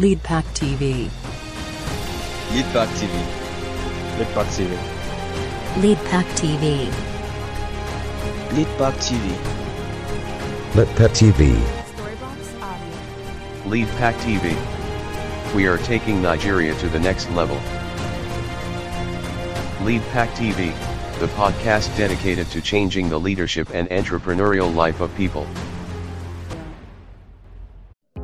Leadpack TV. Leadback TV. Leadpack TV. Leadpack TV. Leadback TV. Litpat TV. Storybox Audio. Lead Pack TV. We are taking Nigeria to the next level. Lead Pack TV, the podcast dedicated to changing the leadership and entrepreneurial life of people.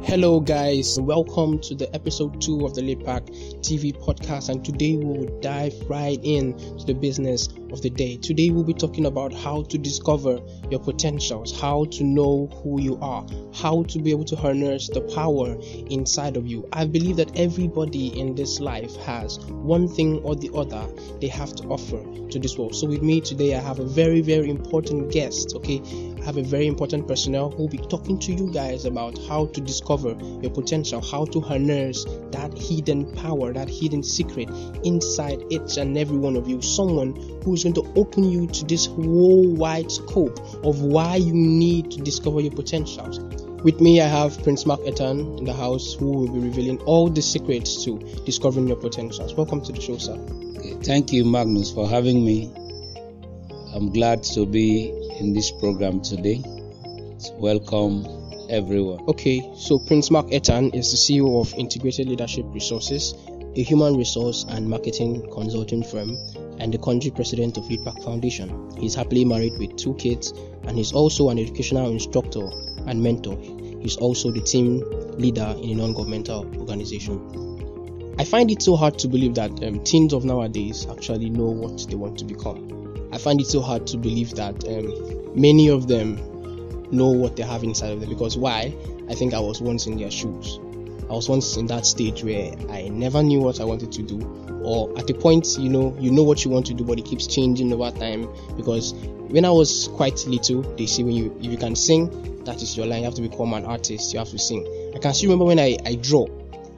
Hello, guys. Welcome to the episode two of the Leadpack TV podcast. And today we will dive right in to the business of the day. Today we'll be talking about how to discover your potentials, how to know who you are, how to be able to harness the power inside of you. I believe that everybody in this life has one thing or the other they have to offer to this world. So with me today, I have a very, very important guest. Okay, have a very important personnel who will be talking to you guys about how to discover your potential, how to harness that hidden power, that hidden secret inside each and every one of you. Someone who is going to open you to this whole wide scope of why you need to discover your potentials. With me, I have Prince Mark Etan in the house who will be revealing all the secrets to discovering your potentials. Welcome to the show, sir. Thank you, Magnus, for having me. I'm glad to be in this program today. So welcome, everyone. Okay, so Prince Mark Etan is the CEO of Integrated Leadership Resources, a human resource and marketing consulting firm, and the country president of Leadback Foundation. He's happily married with two kids, and he's also an educational instructor and mentor. He's also the team leader in a non-governmental organization. I find it so hard to believe that um, teens of nowadays actually know what they want to become. I find it so hard to believe that um, many of them know what they have inside of them because why? I think I was once in their shoes. I was once in that stage where I never knew what I wanted to do, or at the point, you know, you know what you want to do, but it keeps changing over time. Because when I was quite little, they say when you if you can sing, that is your line. You have to become an artist. You have to sing. I can still remember when I, I draw,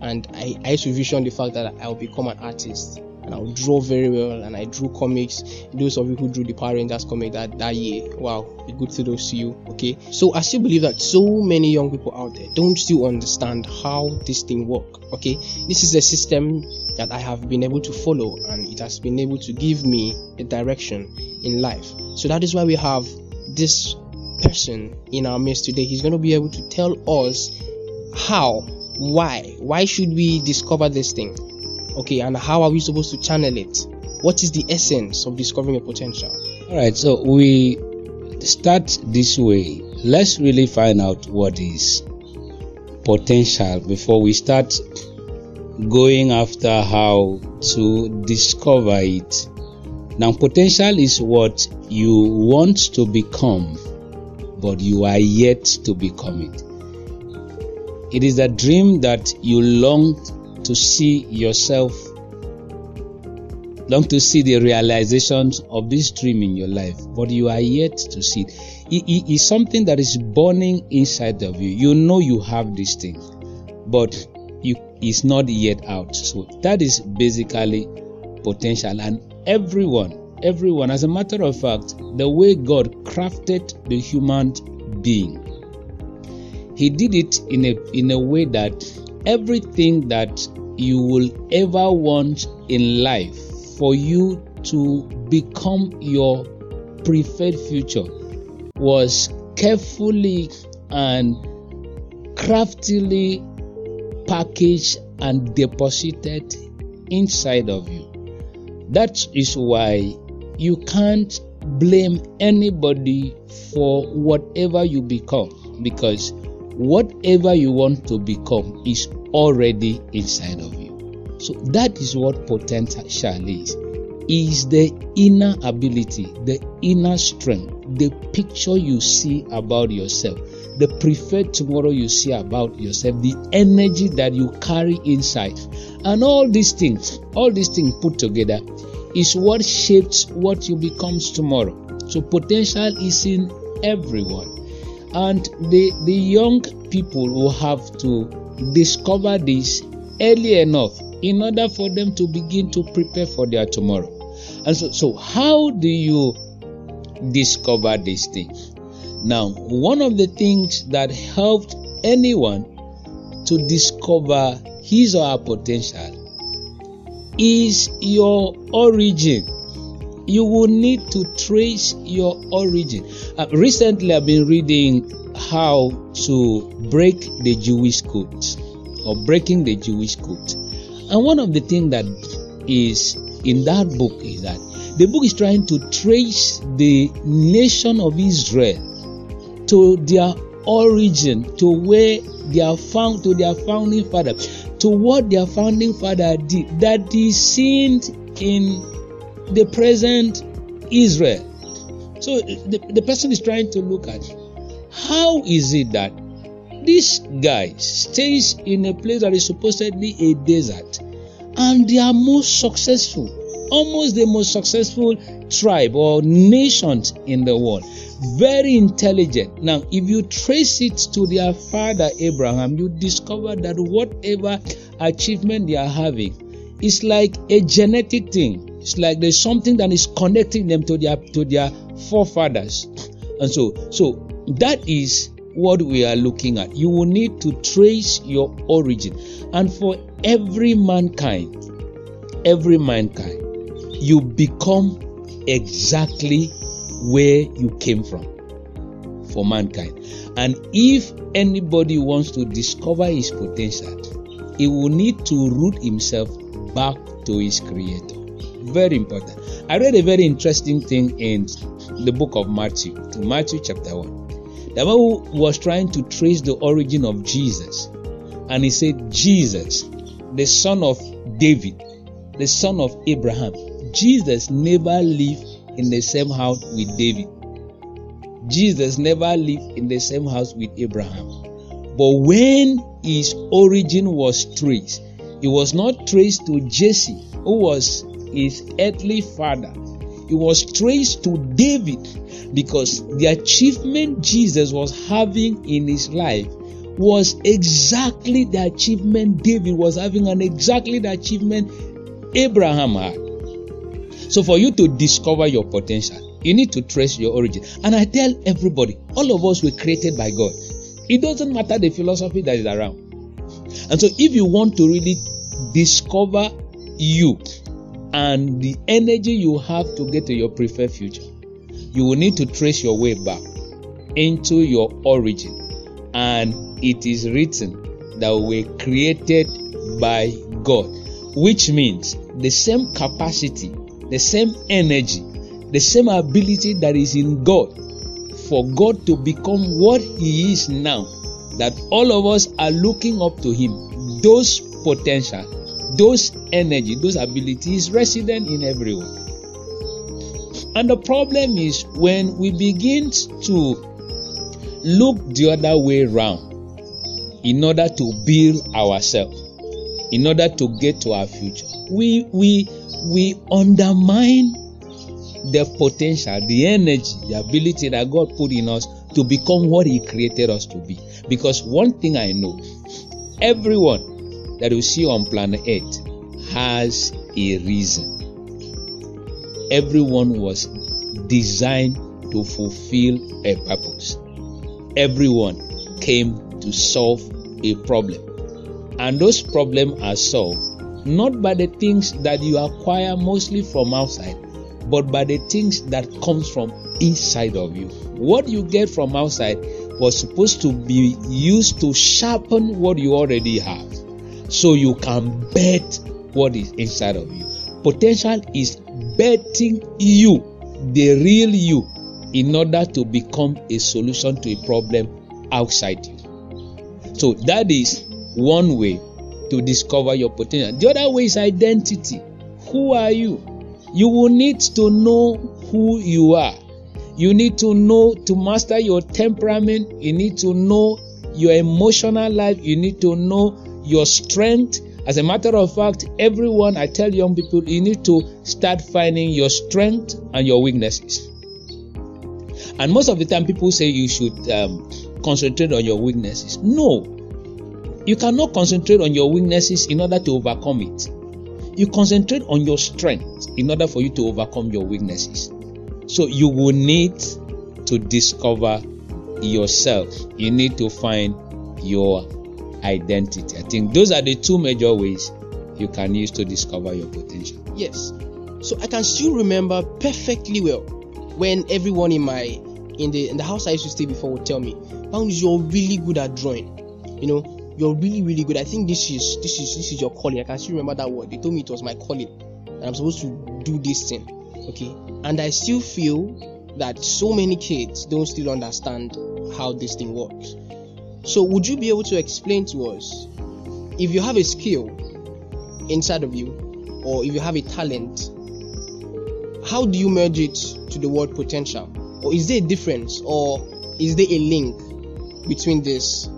and I, I used to vision the fact that I will become an artist and I'll draw very well and I drew comics. Those of you who drew the Power Rangers comic that, that year, wow, good to those to you. Okay. So I still believe that so many young people out there don't still understand how this thing work. Okay. This is a system that I have been able to follow and it has been able to give me a direction in life. So that is why we have this person in our midst today. He's going to be able to tell us how, why, why should we discover this thing? Okay and how are we supposed to channel it what is the essence of discovering a potential All right, so we start this way. Let's really find out what is potential before we start going after how to discover it. Now, potential is what you want to become, but you are yet to become it. It is a dream that you long to see yourself, long to see the realizations of this dream in your life, but you are yet to see it. It- it is something that is burning inside of you. You know you have this thing, but you it's not yet out. So that is basically potential, and everyone, everyone, as a matter of fact, the way God crafted the human being, He did it in a in a way that everything that you will ever want in life for you to become your preferred future was carefully and craftily packaged and deposited inside of you. That is why you can't blame anybody for whatever you become because whatever you want to become is already inside of you. So that is what potential is. Is the inner ability, the inner strength, the picture you see about yourself, the preferred tomorrow you see about yourself, the energy that you carry inside, and all these things, all these things put together is what shapes what you becomes tomorrow. So potential is in everyone. And the, the young people will have to discover this early enough in order for them to begin to prepare for their tomorrow. And so, so how do you discover these things? Now, one of the things that helped anyone to discover his or her potential is your origin. You will need to trace your origin. Uh, recently, I've been reading how to break the Jewish code or breaking the Jewish code. And one of the things that is in that book is that the book is trying to trace the nation of Israel to their origin, to where they are found, to their founding father, to what their founding father did, that is seen in the present Israel. So the, the person is trying to look at how is it that this guy stays in a place that is supposedly a desert and they are most successful, almost the most successful tribe or nations in the world. Very intelligent. Now, if you trace it to their father Abraham, you discover that whatever achievement they are having is like a genetic thing. It's like there's something that is connecting them to their to their forefathers. And so, so that is what we are looking at. You will need to trace your origin. And for every mankind, every mankind, you become exactly where you came from for mankind. And if anybody wants to discover his potential, he will need to root himself back to his creator. Very important. I read a very interesting thing in the book of Matthew, Matthew chapter 1. The Bible was trying to trace the origin of Jesus. And he said, Jesus, the son of David, the son of Abraham. Jesus never lived in the same house with David. Jesus never lived in the same house with Abraham. But when his origin was traced, it was not traced to Jesse, who was his earthly father. It was traced to David because the achievement Jesus was having in his life was exactly the achievement David was having and exactly the achievement Abraham had. So, for you to discover your potential, you need to trace your origin. And I tell everybody, all of us were created by God. It doesn't matter the philosophy that is around. And so, if you want to really discover you and the energy you have to get to your preferred future, you will need to trace your way back into your origin. And it is written that we were created by God, which means the same capacity, the same energy, the same ability that is in God for God to become what He is now, that all of us are looking up to Him. Those potential, those energy, those abilities resident in everyone. And the problem is when we begin to look the other way around in order to build ourselves, in order to get to our future, we we we undermine the potential, the energy, the ability that God put in us to become what He created us to be. Because one thing I know, everyone that you see on planet Earth has a reason. Everyone was designed to fulfill a purpose. Everyone came to solve a problem. And those problems are solved not by the things that you acquire mostly from outside, but by the things that comes from inside of you. What you get from outside was supposed to be used to sharpen what you already have so you can bet what is inside of you. Potential is betting you, the real you, in order to become a solution to a problem outside you. So that is one way to discover your potential. The other way is identity. Who are you? You will need to know who you are. You need to know to master your temperament. You need to know your emotional life. You need to know your strength. As a matter of fact, everyone, I tell young people, you need to start finding your strength and your weaknesses. And most of the time, people say you should um, concentrate on your weaknesses. No, you cannot concentrate on your weaknesses in order to overcome it. You concentrate on your strength in order for you to overcome your weaknesses. So you will need to discover yourself. You need to find your identity. I think those are the two major ways you can use to discover your potential. Yes. So I can still remember perfectly well when everyone in my in the in the house I used to stay before would tell me, Bounds, you're really good at drawing. You know, you're really, really good. I think this is this is this is your calling. I can still remember that word. They told me it was my calling. And I'm supposed to do this thing. Okay. And I still feel that so many kids don't still understand how this thing works. So would you be able to explain to us if you have a skill inside of you or if you have a talent how do you merge it to the word potential or is there a difference or is there a link between these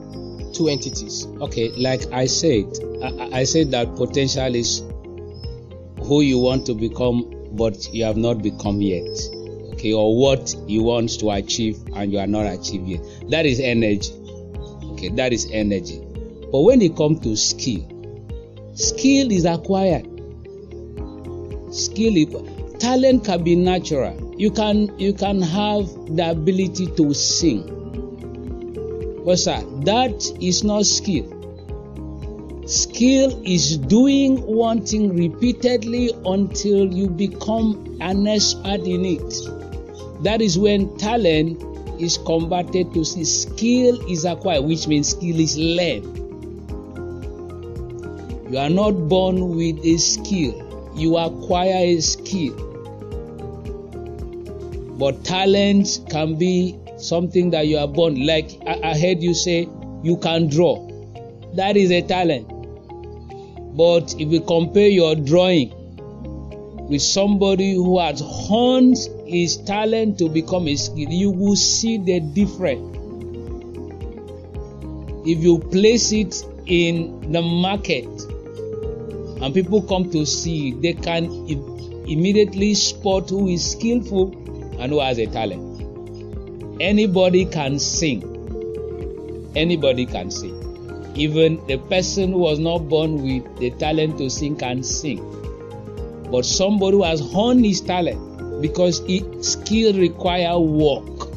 two entities Okay, like I said, I, I said that potential is who you want to become, but you have not become yet. Okay, or what you want to achieve and you are not achieving yet. That is energy. Okay, that is energy. But when it comes to skill, skill is acquired. Skill, talent can be natural. You can you can have the ability to sing. But sir, that is not skill. Skill is doing one thing repeatedly until you become an expert in it. That is when talent is converted to skill is acquired, which means skill is learned. You are not born with a skill, you acquire a skill. But talent can be something that you are born. Like I, heard you say, you can draw. That is a talent. But if you compare your drawing with somebody who has honed his talent to become a skill, you will see the difference. If you place it in the market and people come to see, they can immediately spot who is skillful and who has a talent. Anybody can sing. Anybody can sing. Even the person who was not born with the talent to sing can sing. But somebody who has honed his talent because it, skill require work.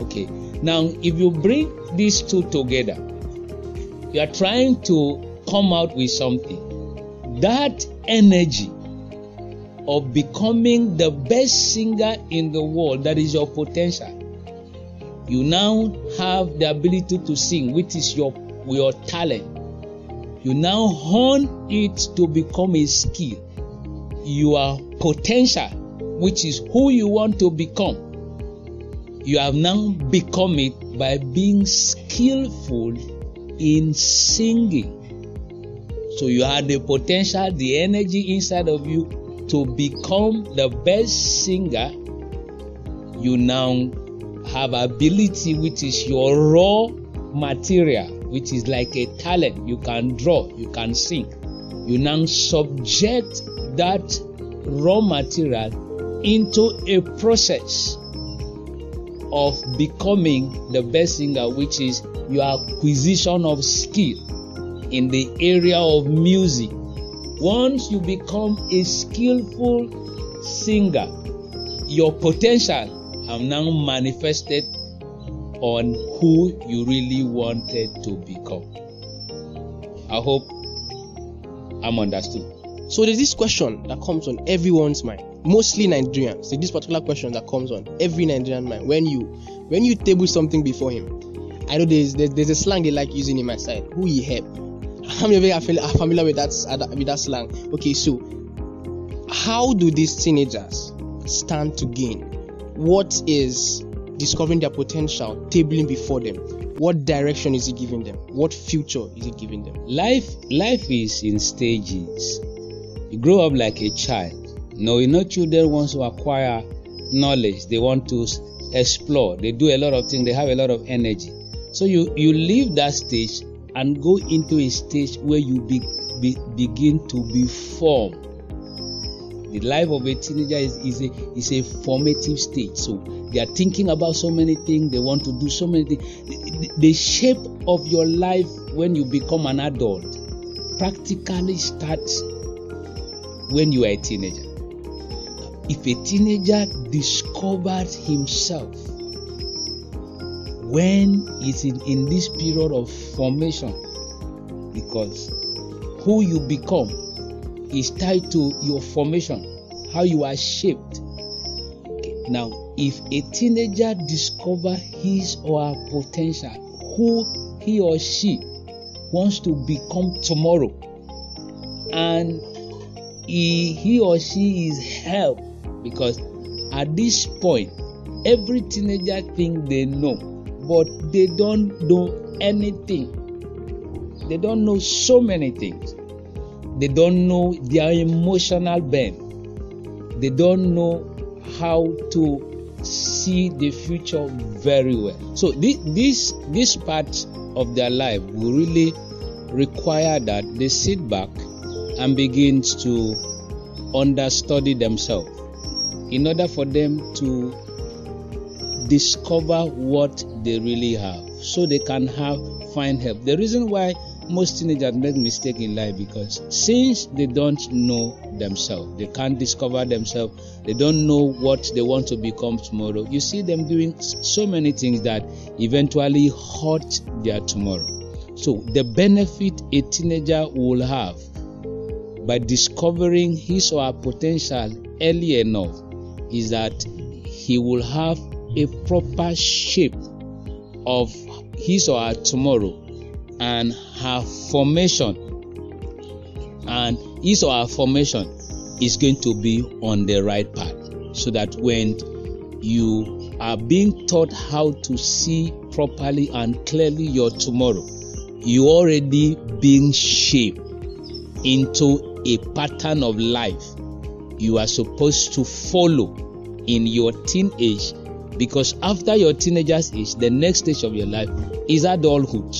Okay. Now, if you bring these two together, you are trying to come out with something. That energy of becoming the best singer in the world, that is your potential. You now have the ability to sing, which is your your talent. You now hone it to become a skill. Your potential, which is who you want to become. You have now become it by being skillful in singing. So you have the potential, the energy inside of you to become the best singer. You now have ability, which is your raw material, which is like a talent. You can draw, you can sing. You now subject that raw material into a process of becoming the best singer, which is your acquisition of skill in the area of music. Once you become a skillful singer, your potential have now manifested on who you really wanted to become. I hope I'm understood. so there's this question that comes on everyone's mind mostly nigerians there's this particular question that comes on every nigerian man when you when you table something before him i know there's there's, there's a slang they like using in my side. Who he help? How many of you are familiar with that uh, with that slang. Okay so how do these teenagers stand to gain? What is discovering their potential tabling before them? What direction is it giving them? What future is it giving them? Life life is in stages. You grow up like a child. No, you know, children want to acquire knowledge. They want to explore. They do a lot of things. They have a lot of energy. So you you leave that stage and go into a stage where you be, be, begin to be formed. The life of a teenager is, is a is a formative stage. So they are thinking about so many things. They want to do so many things. The, the- the shape of your life when you become an adult practically starts when you are a teenager. If a teenager discovers himself when it's in, in this period of formation because who you become is tied to your formation how you are shaped okay. now if a teenager discovers his or her potential who he or she wants to become tomorrow and he, he or she is helped because at this point every teenager think they know but they don't know anything. They don't know so many things. They don't know their emotional bend they don't know how to see the future very well. So this this, this part of their life will really require that they sit back and begin to understudy themselves in order for them to discover what they really have so they can have find help. The reason why most teenagers make mistake in life because since they don't know themselves they can't discover themselves they don't know what they want to become tomorrow you see them doing so many things that eventually hurt their tomorrow. So the benefit a teenager will have by discovering his or her potential early enough is that he will have a proper shape of his or her tomorrow and her formation. And his or her formation is going to be on the right path. So that when you are being taught how to see properly and clearly your tomorrow you already being shaped into a pattern of life you are supposed to follow in your teenage because after your teenager's age the next stage of your life is adulthood.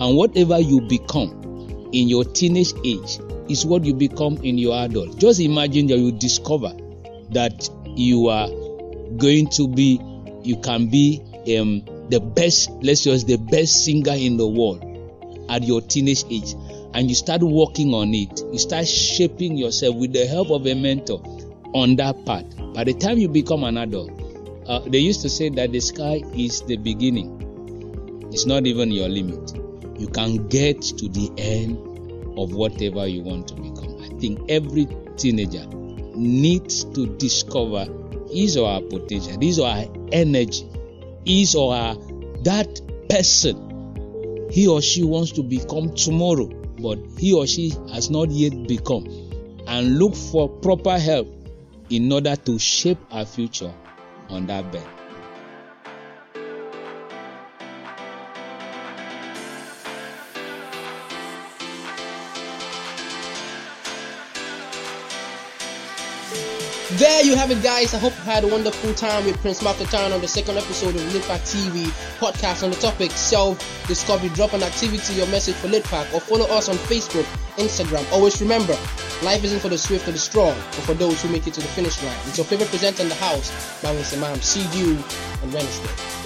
And whatever you become in your teenage age is what you become in your adult. Just imagine that you discover that you are going to be you can be um, the best let's say the best singer in the world at your teenage age and you start working on it you start shaping yourself with the help of a mentor on that path. By the time you become an adult uh, they used to say that the sky is the beginning. It's not even your limit. You can get to the end of whatever you want to become. I think every teenager needs to discover his or her potential his or her energy his or her that person he or she wants to become tomorrow but he or she has not yet become and look for proper help in order to shape our future on that bed. There you have it, guys. I hope you had a wonderful time with Prince Mark Etan on the second episode of Leadpack TV podcast on the topic self-discovery. Drop an activity or message for Litpack or follow us on Facebook, Instagram. Always remember, life isn't for the swift or the strong, but for those who make it to the finish line. It's your favorite presenter in the house, Bangla Samam. See you on Wednesday.